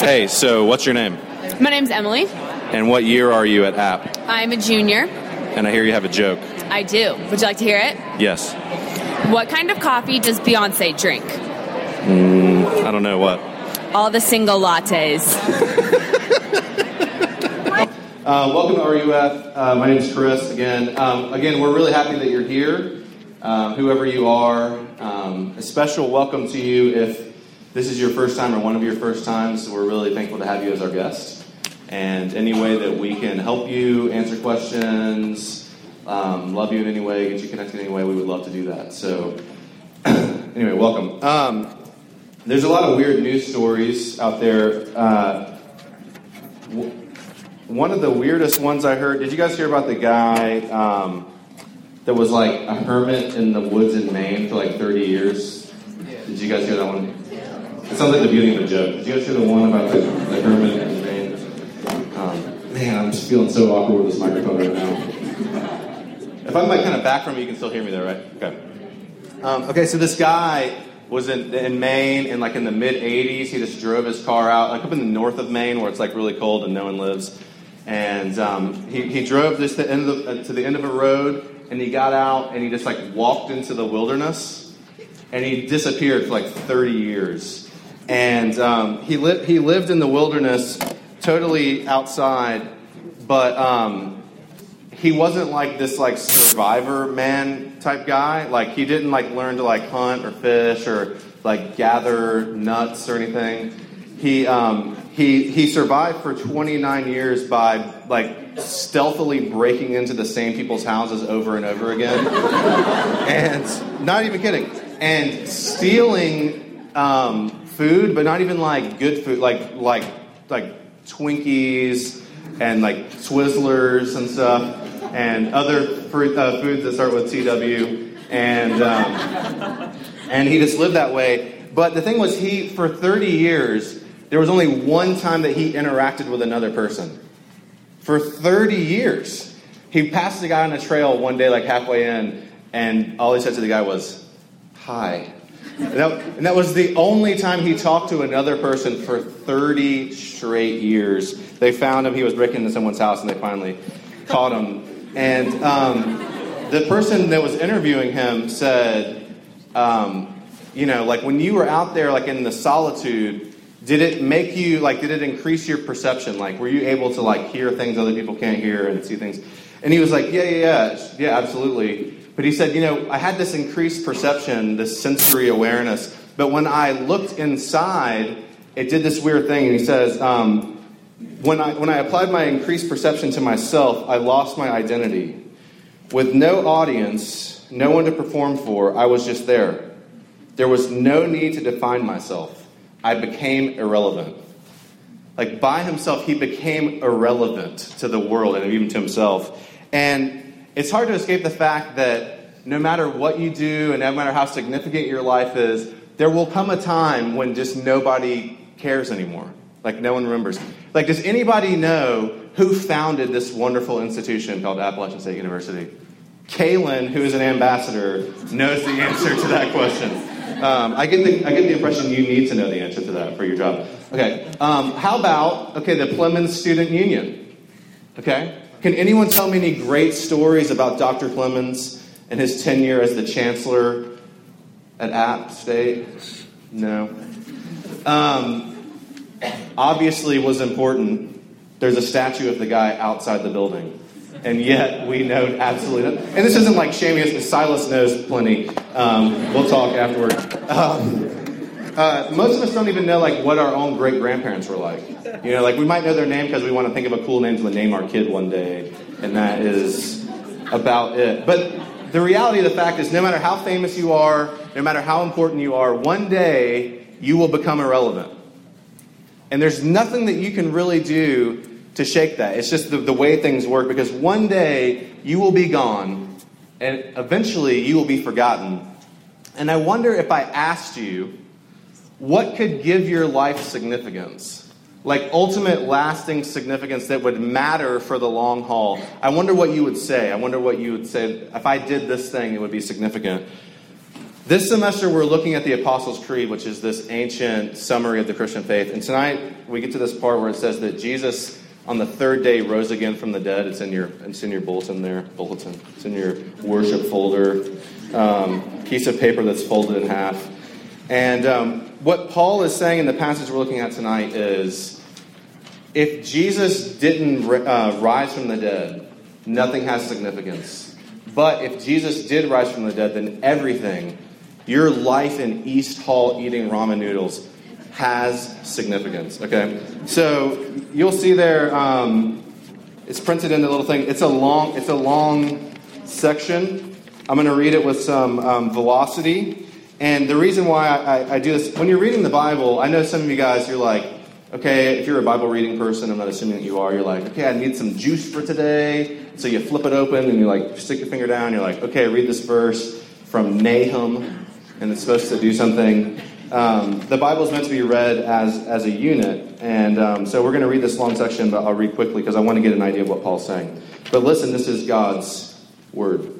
Hey, so what's your name? My name's Emily. And what year are you at App? I'm a junior. And I hear you have a joke. I do. Would you like to hear it? Yes. What kind of coffee does Beyonce drink? Mm, I don't know what. All the single lattes. Uh, welcome to RUF. Uh, my name is Chris again. Um, again, we're really happy that you're here, um, whoever you are. Um, a special welcome to you if this is your first time or one of your first times. So we're really thankful to have you as our guest. And any way that we can help you, answer questions, um, love you in any way, get you connected in any way, we would love to do that. So, anyway, welcome. Um, there's a lot of weird news stories out there. Uh, w- one of the weirdest ones I heard. Did you guys hear about the guy um, that was like a hermit in the woods in Maine for like 30 years? Did you guys hear that one? It sounds like the beginning of a joke. Did you guys hear the one about the, the hermit in Maine? Um, man, I'm just feeling so awkward with this microphone right now. If I'm like kind of back from you, you can still hear me there, right? Okay. Um, okay, so this guy was in, in Maine in like in the mid 80s. He just drove his car out, like up in the north of Maine where it's like really cold and no one lives. And um, he, he drove this to, end of, uh, to the end of a road and he got out and he just like walked into the wilderness and he disappeared for like 30 years. And um, he, li- he lived in the wilderness totally outside, but um, he wasn't like this like survivor man type guy. Like he didn't like learn to like hunt or fish or like gather nuts or anything. He um, he he survived for 29 years by like stealthily breaking into the same people's houses over and over again, and not even kidding, and stealing um, food, but not even like good food, like like like Twinkies and like Twizzlers and stuff, and other fruit, uh, foods that start with TW, and um, and he just lived that way. But the thing was, he for 30 years, there was only one time that he interacted with another person. For 30 years, he passed the guy on a trail one day, like halfway in, and all he said to the guy was, "Hi." And that, and that, was the only time he talked to another person for 30 straight years. They found him, he was breaking into someone's house, and they finally caught him. And um, the person that was interviewing him said, um, you know, like when you were out there, like in the solitude, did it make you, like, did it increase your perception? Like, were you able to, like, hear things other people can't hear and see things? And he was like, yeah, yeah, yeah, yeah, absolutely. But he said, you know, I had this increased perception, this sensory awareness, but when I looked inside, it did this weird thing. And he says, um, when, I, when I applied my increased perception to myself, I lost my identity. With no audience, no one to perform for, I was just there. There was no need to define myself. I became irrelevant. Like by himself, he became irrelevant to the world and even to himself. And it's hard to escape the fact that no matter what you do and no matter how significant your life is, there will come a time when just nobody cares anymore. Like no one remembers. Like, does anybody know who founded this wonderful institution called Appalachian State University? Kaylin, who is an ambassador, knows the answer to that question. Um, I, get the, I get the impression you need to know the answer to that for your job. Okay, um, how about, okay, the Plemmons Student Union? Okay, can anyone tell me any great stories about Dr. Plemmons and his tenure as the chancellor at App State? No. Um, obviously was important. There's a statue of the guy outside the building. And yet we know absolutely nothing. And this isn't like shaming us, Silas knows plenty. Um, we'll talk afterward. Um, uh, most of us don't even know like what our own great grandparents were like. You know, like we might know their name because we want to think of a cool name to name our kid one day, and that is about it. But the reality of the fact is, no matter how famous you are, no matter how important you are, one day you will become irrelevant. And there's nothing that you can really do to shake that. It's just the, the way things work because one day you will be gone and eventually you will be forgotten. And I wonder if I asked you, what could give your life significance? Like ultimate lasting significance that would matter for the long haul. I wonder what you would say. I wonder what you would say. If I did this thing, it would be significant. This semester, we're looking at the Apostles' Creed, which is this ancient summary of the Christian faith. And tonight, we get to this part where it says that Jesus, on the third day, rose again from the dead. It's in your, it's in your bulletin there, bulletin. It's in your worship folder, um, piece of paper that's folded in half. And um, what Paul is saying in the passage we're looking at tonight is if Jesus didn't uh, rise from the dead, nothing has significance. But if Jesus did rise from the dead, then everything your life in East Hall eating ramen noodles has significance. Okay, so you'll see there. Um, it's printed in the little thing. It's a long. It's a long section. I'm going to read it with some um, velocity. And the reason why I, I, I do this, when you're reading the Bible, I know some of you guys, you're like, okay, if you're a Bible reading person, I'm not assuming that you are, you're like, okay, I need some juice for today. So you flip it open and you like stick your finger down. You're like, okay, read this verse from Nahum and it's supposed to do something. Um, the Bible is meant to be read as, as a unit, and um, so we're going to read this long section, but I'll read quickly because I want to get an idea of what Paul's saying. But listen, this is God's word.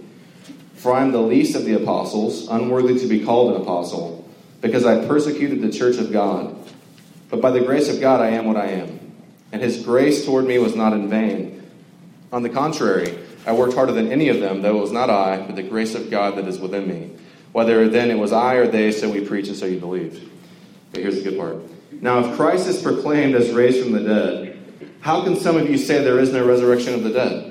For I am the least of the apostles, unworthy to be called an apostle, because I persecuted the church of God. But by the grace of God, I am what I am. And his grace toward me was not in vain. On the contrary, I worked harder than any of them, though it was not I, but the grace of God that is within me. Whether then it was I or they, so we preach and so you believed. Okay, here's the good part. Now, if Christ is proclaimed as raised from the dead, how can some of you say there is no resurrection of the dead?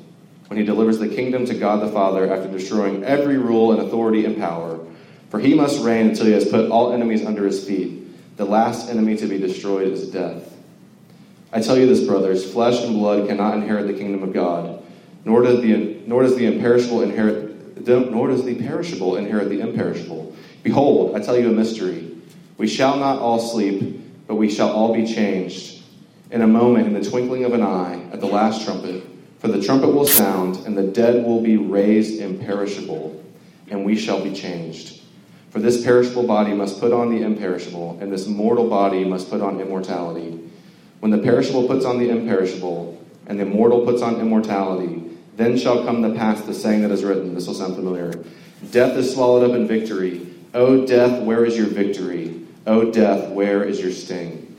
when he delivers the kingdom to God the Father after destroying every rule and authority and power. For he must reign until he has put all enemies under his feet. The last enemy to be destroyed is death. I tell you this, brothers, flesh and blood cannot inherit the kingdom of God, nor does the, nor does the imperishable inherit nor does the perishable inherit the imperishable. Behold, I tell you a mystery. We shall not all sleep but we shall all be changed in a moment, in the twinkling of an eye, at the last trumpet. For the trumpet will sound, and the dead will be raised imperishable, and we shall be changed. For this perishable body must put on the imperishable, and this mortal body must put on immortality. When the perishable puts on the imperishable, and the mortal puts on immortality, then shall come to pass the saying that is written. This will sound familiar. Death is swallowed up in victory. O death, where is your victory? O death, where is your sting?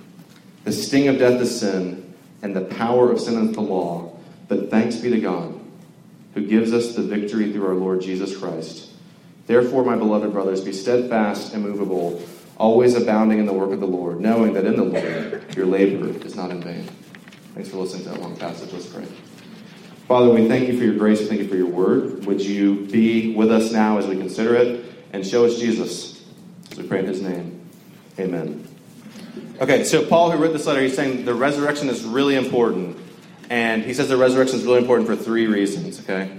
The sting of death is sin, and the power of sin is the law. But thanks be to God, who gives us the victory through our Lord Jesus Christ. Therefore, my beloved brothers, be steadfast and movable, always abounding in the work of the Lord, knowing that in the Lord your labor is not in vain. Thanks for listening to that long passage. Let's pray. Father, we thank you for your grace. We thank you for your word. Would you be with us now as we consider it and show us Jesus as we pray in his name? Amen. Okay, so Paul, who wrote this letter, he's saying the resurrection is really important. And he says the resurrection is really important for three reasons, okay?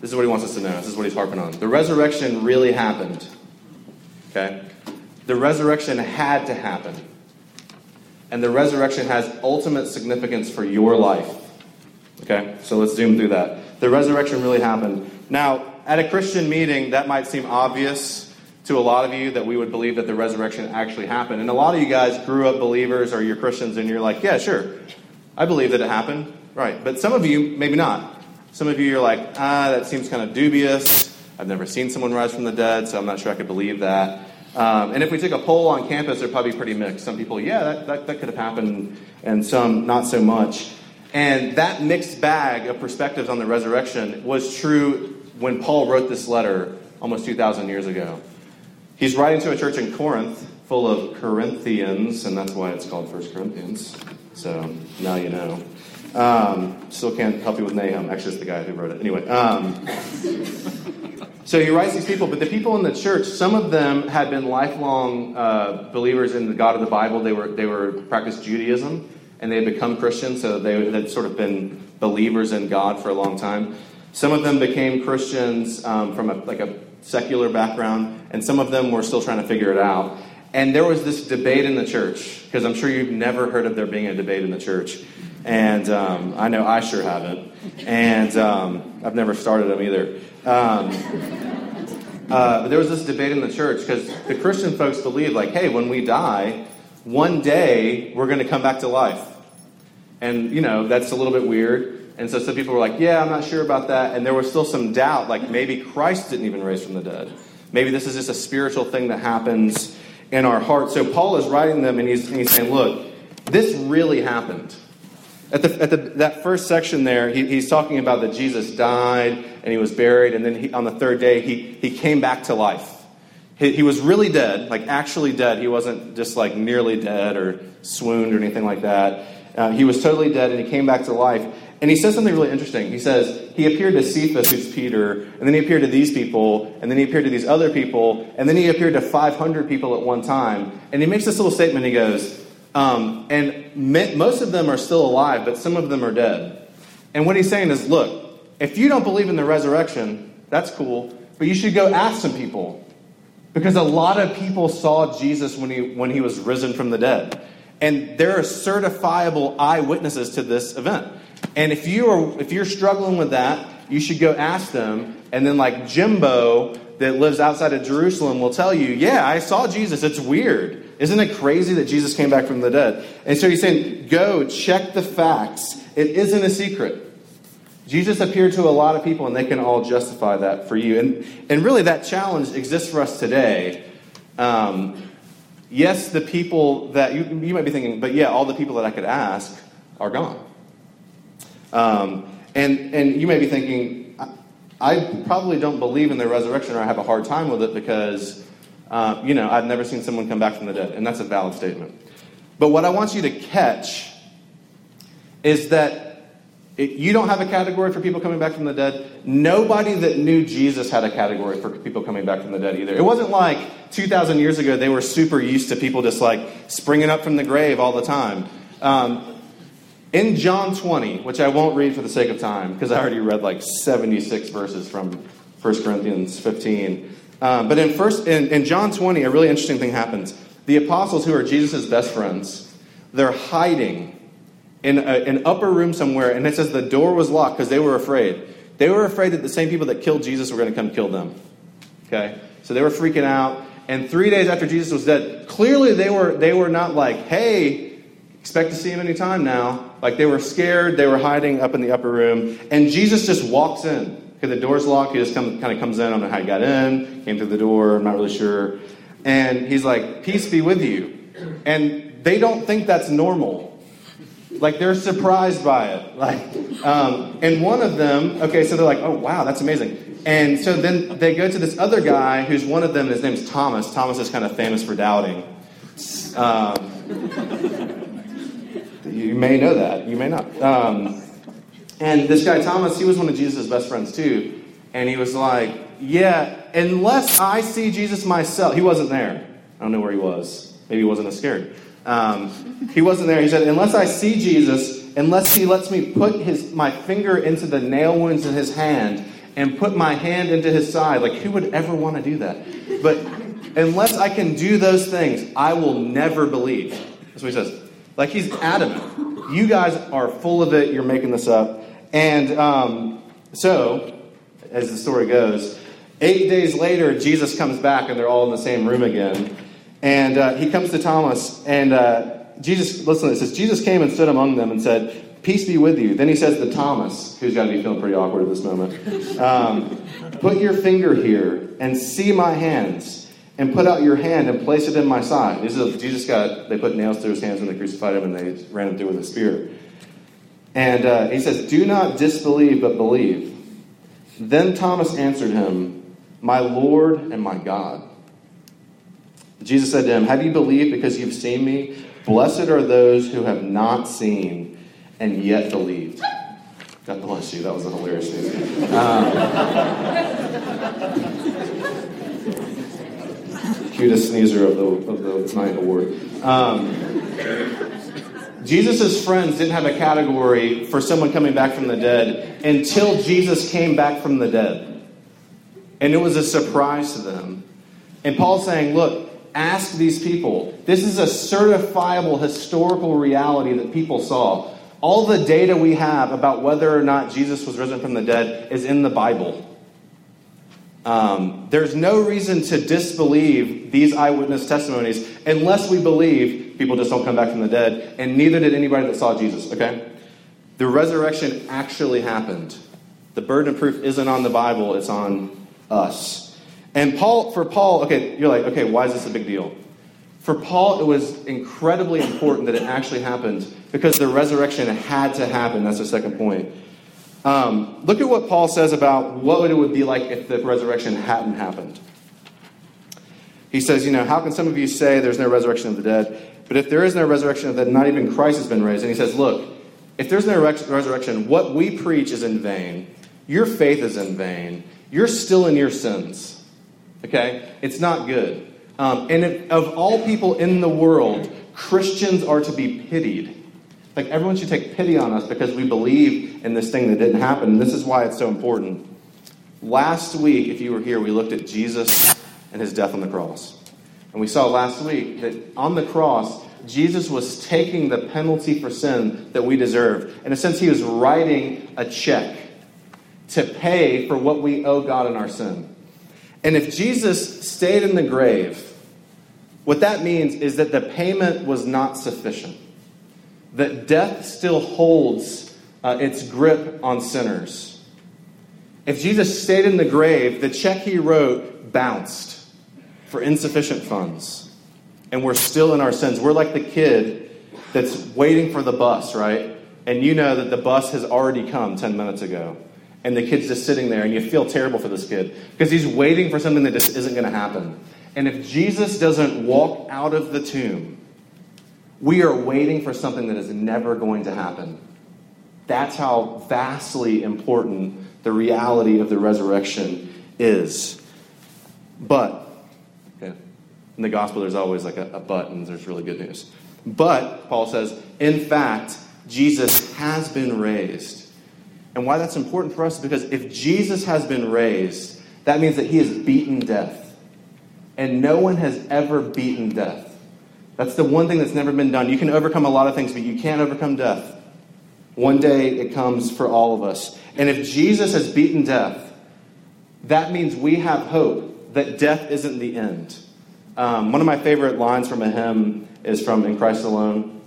This is what he wants us to know. This is what he's harping on. The resurrection really happened, okay? The resurrection had to happen. And the resurrection has ultimate significance for your life. Okay, so let's zoom through that. The resurrection really happened. Now, at a Christian meeting, that might seem obvious to a lot of you that we would believe that the resurrection actually happened. And a lot of you guys grew up believers or you're Christians and you're like, yeah, sure. I believe that it happened, right? But some of you, maybe not. Some of you are like, ah, that seems kind of dubious. I've never seen someone rise from the dead, so I'm not sure I could believe that. Um, and if we took a poll on campus, they're probably pretty mixed. Some people, yeah, that, that, that could have happened, and some not so much. And that mixed bag of perspectives on the resurrection was true when Paul wrote this letter almost 2,000 years ago. He's writing to a church in Corinth full of Corinthians, and that's why it's called First Corinthians. So now you know. Um, still can't help you with Nahum. Actually, it's the guy who wrote it. Anyway. Um, so he writes these people, but the people in the church, some of them had been lifelong uh, believers in the God of the Bible. They were they were practiced Judaism, and they had become Christians, so they had sort of been believers in God for a long time. Some of them became Christians um, from a, like a secular background, and some of them were still trying to figure it out. And there was this debate in the church, because I'm sure you've never heard of there being a debate in the church. And um, I know I sure haven't. And um, I've never started them either. Um, uh, but there was this debate in the church because the Christian folks believe, like, hey, when we die, one day we're going to come back to life. And, you know, that's a little bit weird. And so some people were like, yeah, I'm not sure about that. And there was still some doubt, like maybe Christ didn't even raise from the dead. Maybe this is just a spiritual thing that happens in our heart. So Paul is writing them and he's, and he's saying, look, this really happened. At, the, at the, that first section there, he, he's talking about that Jesus died and he was buried, and then he, on the third day, he, he came back to life. He, he was really dead, like actually dead. He wasn't just like nearly dead or swooned or anything like that. Uh, he was totally dead, and he came back to life. And he says something really interesting. He says, He appeared to Cephas, who's Peter, and then he appeared to these people, and then he appeared to these other people, and then he appeared to 500 people at one time. And he makes this little statement. He goes, um, and most of them are still alive, but some of them are dead. And what he's saying is look, if you don't believe in the resurrection, that's cool, but you should go ask some people. Because a lot of people saw Jesus when he, when he was risen from the dead. And there are certifiable eyewitnesses to this event. And if, you are, if you're struggling with that, you should go ask them. And then, like Jimbo, that lives outside of Jerusalem, will tell you, Yeah, I saw Jesus. It's weird. Isn't it crazy that Jesus came back from the dead? And so he's saying, go check the facts. It isn't a secret. Jesus appeared to a lot of people, and they can all justify that for you. And, and really, that challenge exists for us today. Um, yes, the people that you, you might be thinking, but yeah, all the people that I could ask are gone. Um, and, and you may be thinking, I, I probably don't believe in the resurrection, or I have a hard time with it because uh, you know, I've never seen someone come back from the dead, and that's a valid statement. But what I want you to catch is that it, you don't have a category for people coming back from the dead. Nobody that knew Jesus had a category for people coming back from the dead either. It wasn't like 2,000 years ago they were super used to people just like springing up from the grave all the time. Um, in John 20, which I won't read for the sake of time, because I already read like 76 verses from 1 Corinthians 15. Um, but in, first, in, in John 20, a really interesting thing happens. The apostles, who are Jesus' best friends, they're hiding in a, an upper room somewhere, and it says the door was locked because they were afraid. They were afraid that the same people that killed Jesus were going to come kill them. Okay? So they were freaking out. And three days after Jesus was dead, clearly they were, they were not like, hey, expect to see him anytime now. Like they were scared, they were hiding up in the upper room. And Jesus just walks in. Okay, the door's locked. He just come, kind of comes in. I don't know how he got in. Came through the door. I'm not really sure. And he's like, "Peace be with you." And they don't think that's normal. Like they're surprised by it. Like, um, and one of them, okay, so they're like, "Oh wow, that's amazing." And so then they go to this other guy who's one of them. His name's Thomas. Thomas is kind of famous for doubting. Um, you may know that. You may not. Um, and this guy, Thomas, he was one of Jesus' best friends too. And he was like, Yeah, unless I see Jesus myself, he wasn't there. I don't know where he was. Maybe he wasn't as scared. Um, he wasn't there. He said, Unless I see Jesus, unless he lets me put his, my finger into the nail wounds in his hand and put my hand into his side, like who would ever want to do that? But unless I can do those things, I will never believe. That's what he says. Like he's adamant. You guys are full of it. You're making this up. And um, so, as the story goes, eight days later, Jesus comes back and they're all in the same room again. And uh, he comes to Thomas and uh, Jesus, listen to this. It says, Jesus came and stood among them and said, Peace be with you. Then he says to Thomas, who's got to be feeling pretty awkward at this moment, um, Put your finger here and see my hands, and put out your hand and place it in my side. This is, Jesus got, they put nails through his hands when they crucified him and they ran him through with a spear. And uh, he says, Do not disbelieve, but believe. Then Thomas answered him, My Lord and my God. Jesus said to him, Have you believed because you've seen me? Blessed are those who have not seen and yet believed. God bless you. That was a hilarious news. Um, cutest sneezer of the, of the night award. Um, Jesus' friends didn't have a category for someone coming back from the dead until Jesus came back from the dead. And it was a surprise to them. And Paul's saying, look, ask these people. This is a certifiable historical reality that people saw. All the data we have about whether or not Jesus was risen from the dead is in the Bible. Um, there's no reason to disbelieve these eyewitness testimonies unless we believe people just don't come back from the dead, and neither did anybody that saw Jesus, okay? The resurrection actually happened. The burden of proof isn't on the Bible, it's on us. And Paul, for Paul, okay, you're like, okay, why is this a big deal? For Paul, it was incredibly important that it actually happened because the resurrection had to happen. That's the second point. Um, look at what Paul says about what it would be like if the resurrection hadn't happened. He says, You know, how can some of you say there's no resurrection of the dead? But if there is no resurrection of the dead, not even Christ has been raised. And he says, Look, if there's no resurrection, what we preach is in vain. Your faith is in vain. You're still in your sins. Okay? It's not good. Um, and if, of all people in the world, Christians are to be pitied. Like everyone should take pity on us because we believe in this thing that didn't happen. And this is why it's so important. Last week, if you were here, we looked at Jesus and his death on the cross. And we saw last week that on the cross, Jesus was taking the penalty for sin that we deserve. In a sense, he was writing a check to pay for what we owe God in our sin. And if Jesus stayed in the grave, what that means is that the payment was not sufficient that death still holds uh, its grip on sinners. If Jesus stayed in the grave, the check he wrote bounced for insufficient funds. And we're still in our sins. We're like the kid that's waiting for the bus, right? And you know that the bus has already come 10 minutes ago. And the kid's just sitting there, and you feel terrible for this kid because he's waiting for something that just isn't going to happen. And if Jesus doesn't walk out of the tomb, we are waiting for something that is never going to happen. That's how vastly important the reality of the resurrection is. But, okay, in the gospel, there's always like a, a but, and there's really good news. But, Paul says, in fact, Jesus has been raised. And why that's important for us is because if Jesus has been raised, that means that he has beaten death. And no one has ever beaten death. That's the one thing that's never been done. You can overcome a lot of things, but you can't overcome death. One day it comes for all of us. And if Jesus has beaten death, that means we have hope that death isn't the end. Um, one of my favorite lines from a hymn is from In Christ Alone.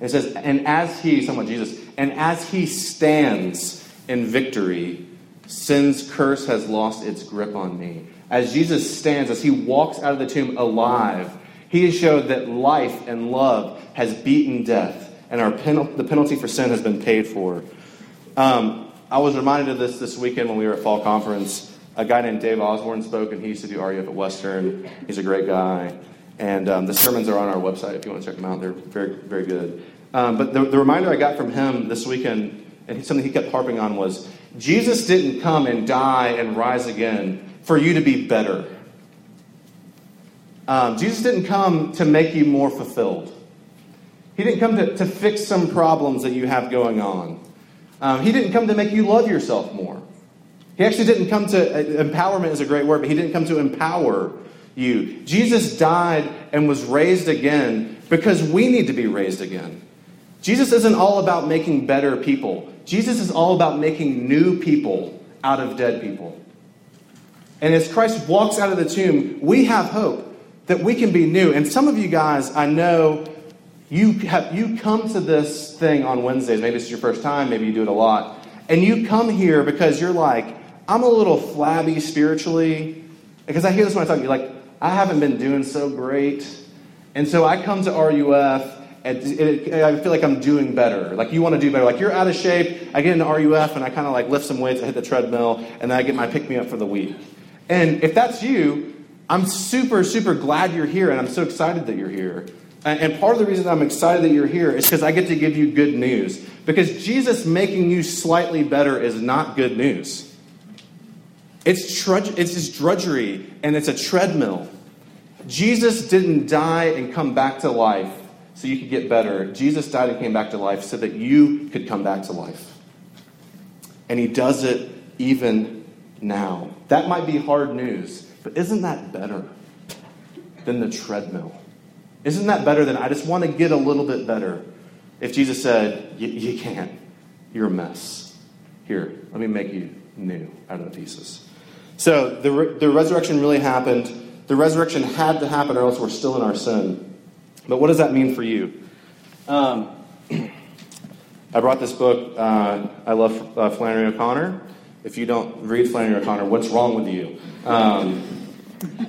It says, And as he, somewhat Jesus, and as he stands in victory, sin's curse has lost its grip on me. As Jesus stands, as he walks out of the tomb alive, he has showed that life and love has beaten death, and our the penalty for sin has been paid for. Um, I was reminded of this this weekend when we were at fall conference. A guy named Dave Osborne spoke, and he used to do RUF at Western. He's a great guy. And um, the sermons are on our website if you want to check them out. They're very, very good. Um, but the, the reminder I got from him this weekend, and something he kept harping on, was Jesus didn't come and die and rise again for you to be better. Um, Jesus didn't come to make you more fulfilled. He didn't come to, to fix some problems that you have going on. Um, he didn't come to make you love yourself more. He actually didn't come to, uh, empowerment is a great word, but he didn't come to empower you. Jesus died and was raised again because we need to be raised again. Jesus isn't all about making better people, Jesus is all about making new people out of dead people. And as Christ walks out of the tomb, we have hope that we can be new. And some of you guys, I know you have you come to this thing on Wednesdays. Maybe it's your first time. Maybe you do it a lot, and you come here because you're like, I'm a little flabby spiritually. Because I hear this when I talk to you, like, I haven't been doing so great. And so I come to RUF and it, it, I feel like I'm doing better. Like you want to do better. Like you're out of shape. I get into RUF and I kind of like lift some weights. I hit the treadmill and then I get my pick me up for the week. And if that's you, I'm super, super glad you're here and I'm so excited that you're here. And part of the reason I'm excited that you're here is because I get to give you good news. Because Jesus making you slightly better is not good news. It's, trudge, it's just drudgery and it's a treadmill. Jesus didn't die and come back to life so you could get better. Jesus died and came back to life so that you could come back to life. And he does it even now. That might be hard news, but isn't that better than the treadmill? Isn't that better than I just want to get a little bit better? If Jesus said, You can't, you're a mess. Here, let me make you new out of the pieces. So the, re- the resurrection really happened. The resurrection had to happen, or else we're still in our sin. But what does that mean for you? Um, I brought this book. Uh, I love uh, Flannery O'Connor. If you don't read Flannery O'Connor, what's wrong with you? Um,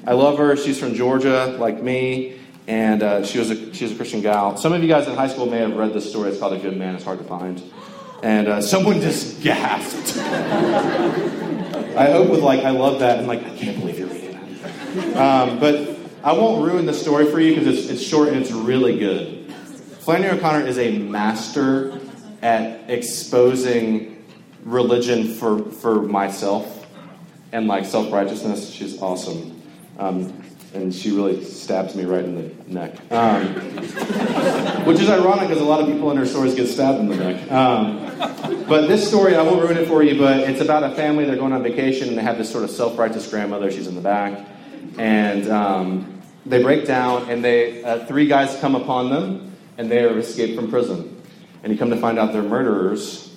I love her. She's from Georgia, like me, and uh, she was a a Christian gal. Some of you guys in high school may have read this story. It's called A Good Man. It's hard to find. And uh, someone just gasped. I hope with like, I love that, and like, I can't believe you're reading that. Um, but I won't ruin the story for you because it's, it's short and it's really good. Flannery O'Connor is a master at exposing religion for, for myself and like self righteousness. She's awesome. Um, and she really stabs me right in the neck. Um, which is ironic because a lot of people in her stories get stabbed in the neck. Um, but this story, I won't ruin it for you, but it's about a family. They're going on vacation and they have this sort of self righteous grandmother. She's in the back. And um, they break down, and they uh, three guys come upon them, and they are escaped from prison. And you come to find out they're murderers.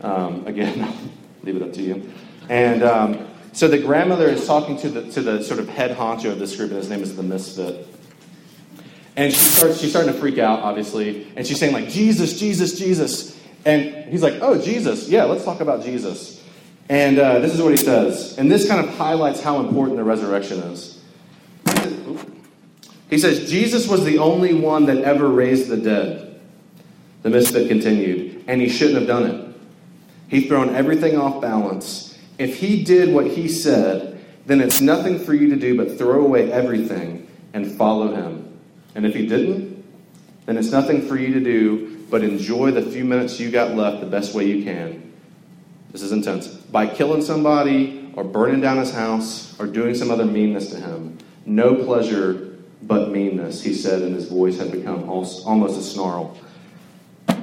Um, again, I'll leave it up to you. And um, so the grandmother is talking to the, to the sort of head honcho of this group, and his name is the Misfit. And she starts, she's starting to freak out, obviously, and she's saying, like, Jesus, Jesus, Jesus. And he's like, oh, Jesus, yeah, let's talk about Jesus. And uh, this is what he says. And this kind of highlights how important the resurrection is. He says, Jesus was the only one that ever raised the dead. The misfit continued, and he shouldn't have done it. He'd thrown everything off balance if he did what he said, then it's nothing for you to do but throw away everything and follow him. And if he didn't, then it's nothing for you to do but enjoy the few minutes you got left the best way you can. This is intense. By killing somebody or burning down his house or doing some other meanness to him. No pleasure but meanness, he said, and his voice had become almost a snarl.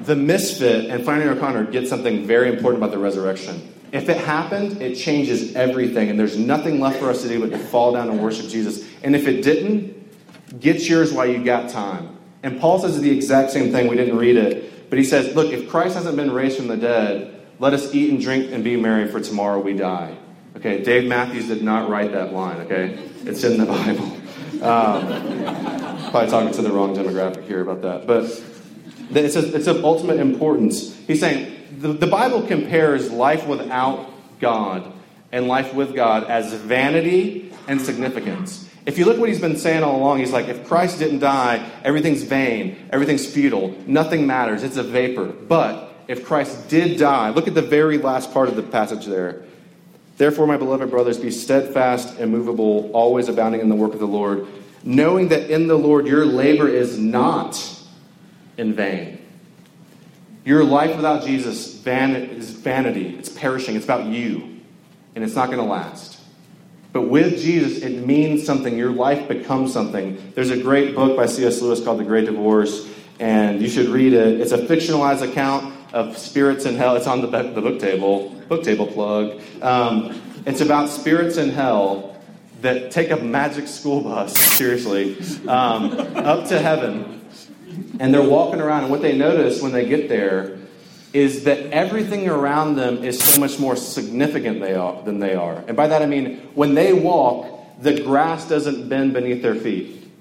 The misfit and Flannery O'Connor get something very important about the resurrection. If it happened, it changes everything, and there's nothing left for us to do but to fall down and worship Jesus. And if it didn't, get yours while you got time. And Paul says the exact same thing. We didn't read it, but he says, Look, if Christ hasn't been raised from the dead, let us eat and drink and be merry, for tomorrow we die. Okay, Dave Matthews did not write that line, okay? It's in the Bible. Um, probably talking to the wrong demographic here about that. But it's, a, it's of ultimate importance. He's saying, the, the Bible compares life without God and life with God as vanity and significance. If you look what he's been saying all along, he's like, if Christ didn't die, everything's vain, everything's futile, nothing matters, it's a vapor. But if Christ did die, look at the very last part of the passage there. Therefore, my beloved brothers, be steadfast, immovable, always abounding in the work of the Lord, knowing that in the Lord your labor is not in vain. Your life without Jesus van- is vanity. It's perishing. It's about you. And it's not going to last. But with Jesus, it means something. Your life becomes something. There's a great book by C.S. Lewis called The Great Divorce, and you should read it. It's a fictionalized account of spirits in hell. It's on the, the book table. Book table plug. Um, it's about spirits in hell that take a magic school bus, seriously, um, up to heaven and they're walking around, and what they notice when they get there is that everything around them is so much more significant they are, than they are. And by that I mean, when they walk, the grass doesn't bend beneath their feet.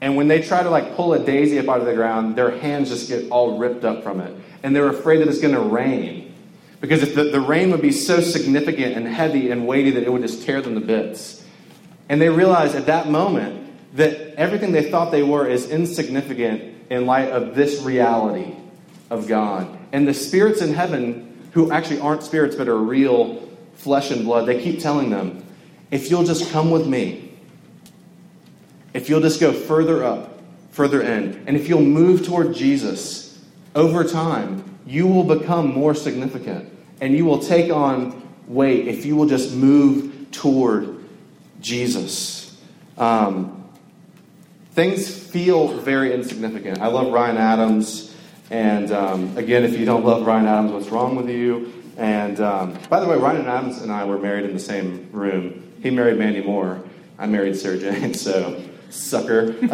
And when they try to like pull a daisy up out of the ground, their hands just get all ripped up from it. And they're afraid that it's going to rain. Because if the, the rain would be so significant and heavy and weighty that it would just tear them to bits. And they realize at that moment that everything they thought they were is insignificant in light of this reality of God. And the spirits in heaven, who actually aren't spirits but are real flesh and blood, they keep telling them, if you'll just come with me, if you'll just go further up, further in, and if you'll move toward Jesus over time, you will become more significant and you will take on weight if you will just move toward Jesus. Um, things feel very insignificant. I love Ryan Adams. And um, again, if you don't love Ryan Adams, what's wrong with you? And um, by the way, Ryan Adams and I were married in the same room. He married Mandy Moore. I married Sarah Jane, so sucker. Um,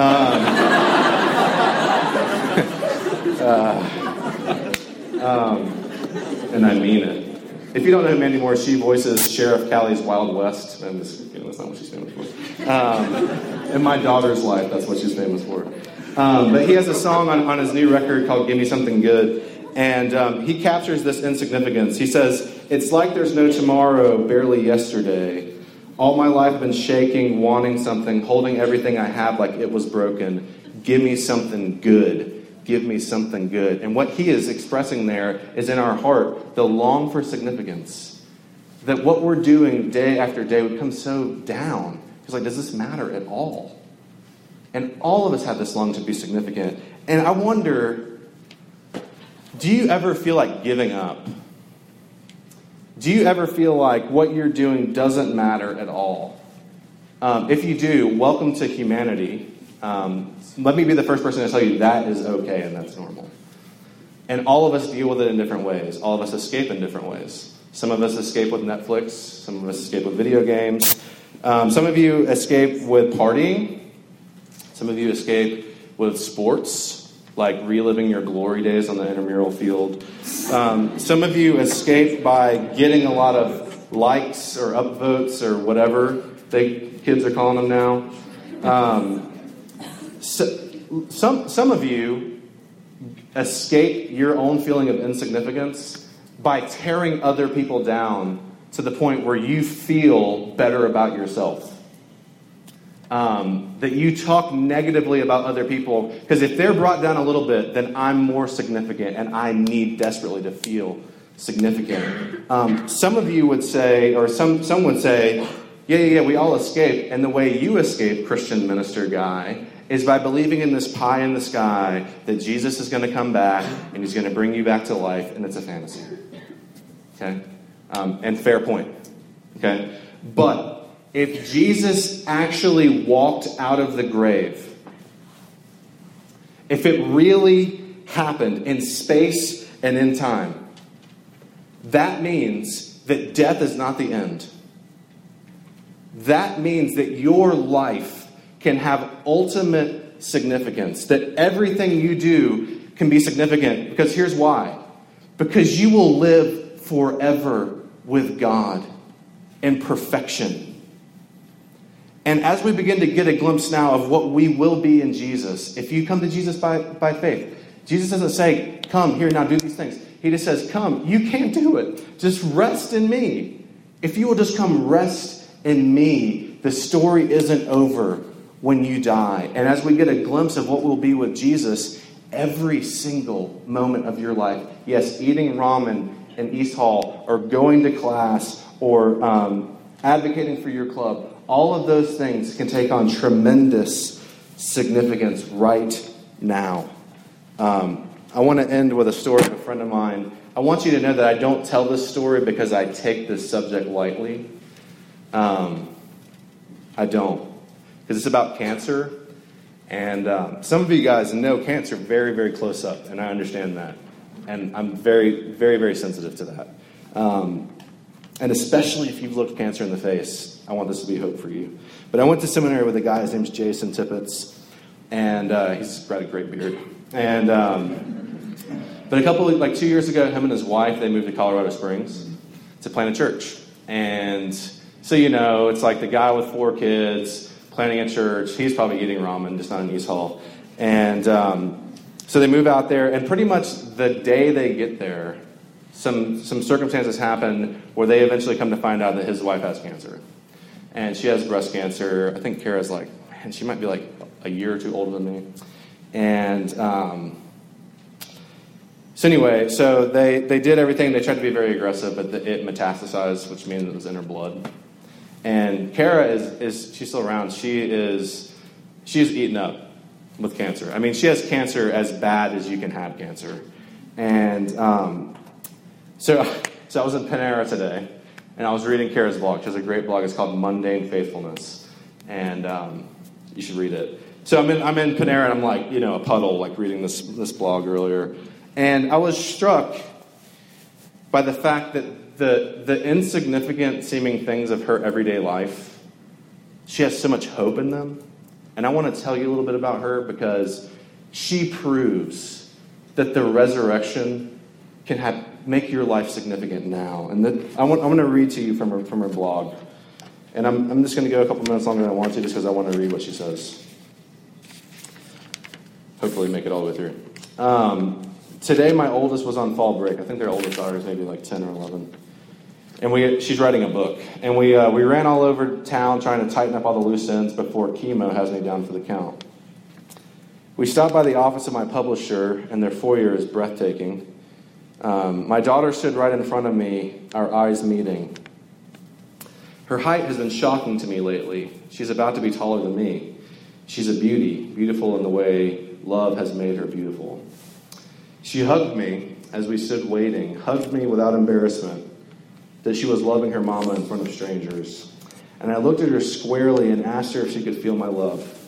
uh, um, and I mean it. If you don't know Mandy Moore, she voices Sheriff Callie's Wild West. And this, you know, that's not what she's famous for. Um, in my daughter's life, that's what she's famous for. Um, but he has a song on, on his new record called Give Me Something Good. And um, he captures this insignificance. He says, It's like there's no tomorrow, barely yesterday. All my life been shaking, wanting something, holding everything I have like it was broken. Give me something good give me something good. And what he is expressing there is in our heart the long for significance. That what we're doing day after day would come so down. He's like, does this matter at all? And all of us have this long to be significant. And I wonder, do you ever feel like giving up? Do you ever feel like what you're doing doesn't matter at all? Um, if you do, welcome to humanity. Um, let me be the first person to tell you that is okay and that's normal. And all of us deal with it in different ways. All of us escape in different ways. Some of us escape with Netflix, some of us escape with video games. Um, some of you escape with partying. Some of you escape with sports, like reliving your glory days on the intramural field. Um, some of you escape by getting a lot of likes or upvotes or whatever they kids are calling them now. Um, so, some, some of you escape your own feeling of insignificance by tearing other people down to the point where you feel better about yourself. Um, that you talk negatively about other people, because if they're brought down a little bit, then I'm more significant and I need desperately to feel significant. Um, some of you would say, or some, some would say, yeah, yeah, yeah, we all escape. And the way you escape, Christian minister guy, is by believing in this pie in the sky that Jesus is going to come back and he's going to bring you back to life, and it's a fantasy. Okay? Um, and fair point. Okay? But if Jesus actually walked out of the grave, if it really happened in space and in time, that means that death is not the end. That means that your life can have ultimate significance, that everything you do can be significant. Because here's why because you will live forever with God in perfection. And as we begin to get a glimpse now of what we will be in Jesus, if you come to Jesus by, by faith, Jesus doesn't say, Come here now, do these things. He just says, Come, you can't do it. Just rest in me. If you will just come rest in me, the story isn't over when you die. And as we get a glimpse of what will be with Jesus, every single moment of your life, yes, eating ramen in East Hall, or going to class, or um, advocating for your club, all of those things can take on tremendous significance right now. Um, I want to end with a story of a friend of mine. I want you to know that I don't tell this story because I take this subject lightly. Um, I don't because it's about cancer. And um, some of you guys know cancer very, very close up, and I understand that. And I'm very, very, very sensitive to that. Um, and especially if you've looked cancer in the face, I want this to be hope for you. But I went to seminary with a guy, his name's Jason Tippett, and uh, he's got a great beard. And um, but a couple, of, like two years ago, him and his wife, they moved to Colorado Springs to plant a church. And so you know, it's like the guy with four kids planning a church. He's probably eating ramen, just not in East Hall. And um, so they move out there, and pretty much the day they get there, some, some circumstances happen where they eventually come to find out that his wife has cancer. And she has breast cancer. I think Kara's like, man, she might be like a year or two older than me. And um, so anyway, so they, they did everything. They tried to be very aggressive, but the, it metastasized, which means it was in her blood. And Kara is, is she's still around. She is she's eaten up with cancer. I mean, she has cancer as bad as you can have cancer. And um, so, so I was in Panera today, and I was reading Kara's blog. She has a great blog. It's called Mundane Faithfulness, and um, you should read it. So I'm in, I'm in Panera, and I'm like, you know, a puddle, like reading this, this blog earlier. And I was struck by the fact that the, the insignificant seeming things of her everyday life, she has so much hope in them. And I want to tell you a little bit about her because she proves that the resurrection can have, make your life significant now. And that, I want, I want to read to you from her, from her blog. And I'm, I'm just going to go a couple minutes longer than I want to just because I want to read what she says. Hopefully, make it all the way through. Um, Today, my oldest was on fall break. I think their oldest daughter is maybe like 10 or 11. And we, she's writing a book. And we, uh, we ran all over town trying to tighten up all the loose ends before chemo has me down for the count. We stopped by the office of my publisher, and their foyer is breathtaking. Um, my daughter stood right in front of me, our eyes meeting. Her height has been shocking to me lately. She's about to be taller than me. She's a beauty, beautiful in the way love has made her beautiful. She hugged me as we stood waiting, hugged me without embarrassment that she was loving her mama in front of strangers. And I looked at her squarely and asked her if she could feel my love.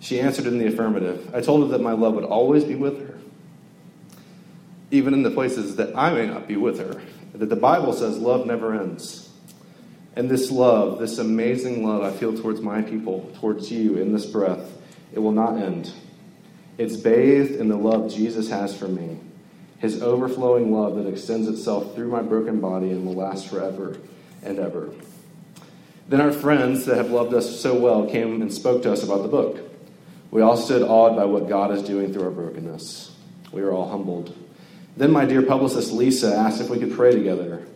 She answered in the affirmative. I told her that my love would always be with her, even in the places that I may not be with her. That the Bible says love never ends. And this love, this amazing love I feel towards my people, towards you in this breath, it will not end. It's bathed in the love Jesus has for me, his overflowing love that extends itself through my broken body and will last forever and ever. Then our friends that have loved us so well came and spoke to us about the book. We all stood awed by what God is doing through our brokenness. We were all humbled. Then my dear publicist Lisa asked if we could pray together.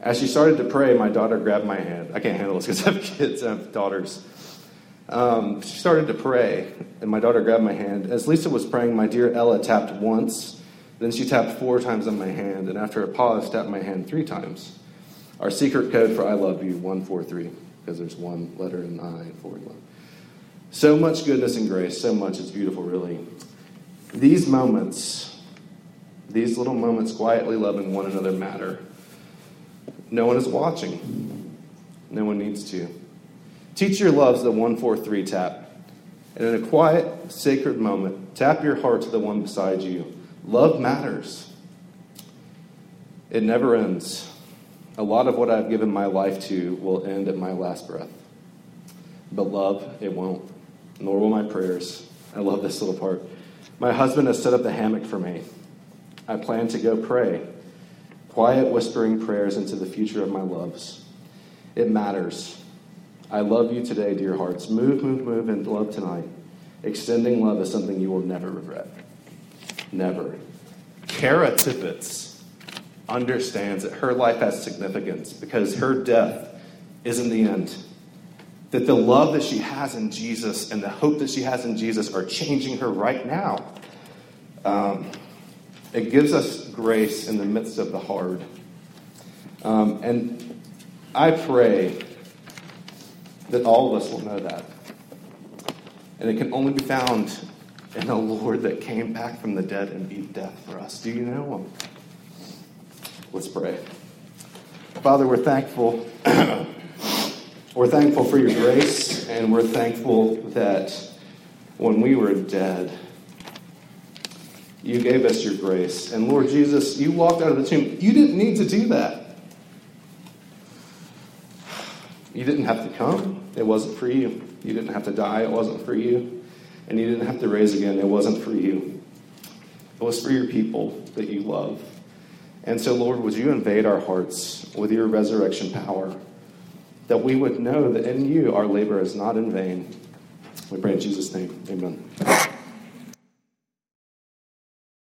As she started to pray, my daughter grabbed my hand. I can't handle this because I have kids, I have daughters. Um, she started to pray, and my daughter grabbed my hand. As Lisa was praying, my dear Ella tapped once, then she tapped four times on my hand, and after a pause, tapped my hand three times. Our secret code for I love you, 143, because there's one letter in I and four in love. So much goodness and grace, so much, it's beautiful, really. These moments, these little moments quietly loving one another matter. No one is watching, no one needs to. Teach your loves the 143 tap. And in a quiet, sacred moment, tap your heart to the one beside you. Love matters. It never ends. A lot of what I've given my life to will end at my last breath. But love, it won't. Nor will my prayers. I love this little part. My husband has set up the hammock for me. I plan to go pray. Quiet, whispering prayers into the future of my loves. It matters. I love you today, dear hearts. Move, move, move and love tonight. Extending love is something you will never regret. Never. Kara Tippett understands that her life has significance because her death isn't the end. That the love that she has in Jesus and the hope that she has in Jesus are changing her right now. Um, it gives us grace in the midst of the hard. Um, and I pray that all of us will know that. And it can only be found in a Lord that came back from the dead and beat death for us. Do you know him? Let's pray. Father, we're thankful. we're thankful for your grace, and we're thankful that when we were dead, you gave us your grace. And Lord Jesus, you walked out of the tomb. You didn't need to do that. You didn't have to come. It wasn't for you. You didn't have to die. It wasn't for you. And you didn't have to raise again. It wasn't for you. It was for your people that you love. And so, Lord, would you invade our hearts with your resurrection power? that we would know that in you our labor is not in vain. We pray in Jesus' name. Amen.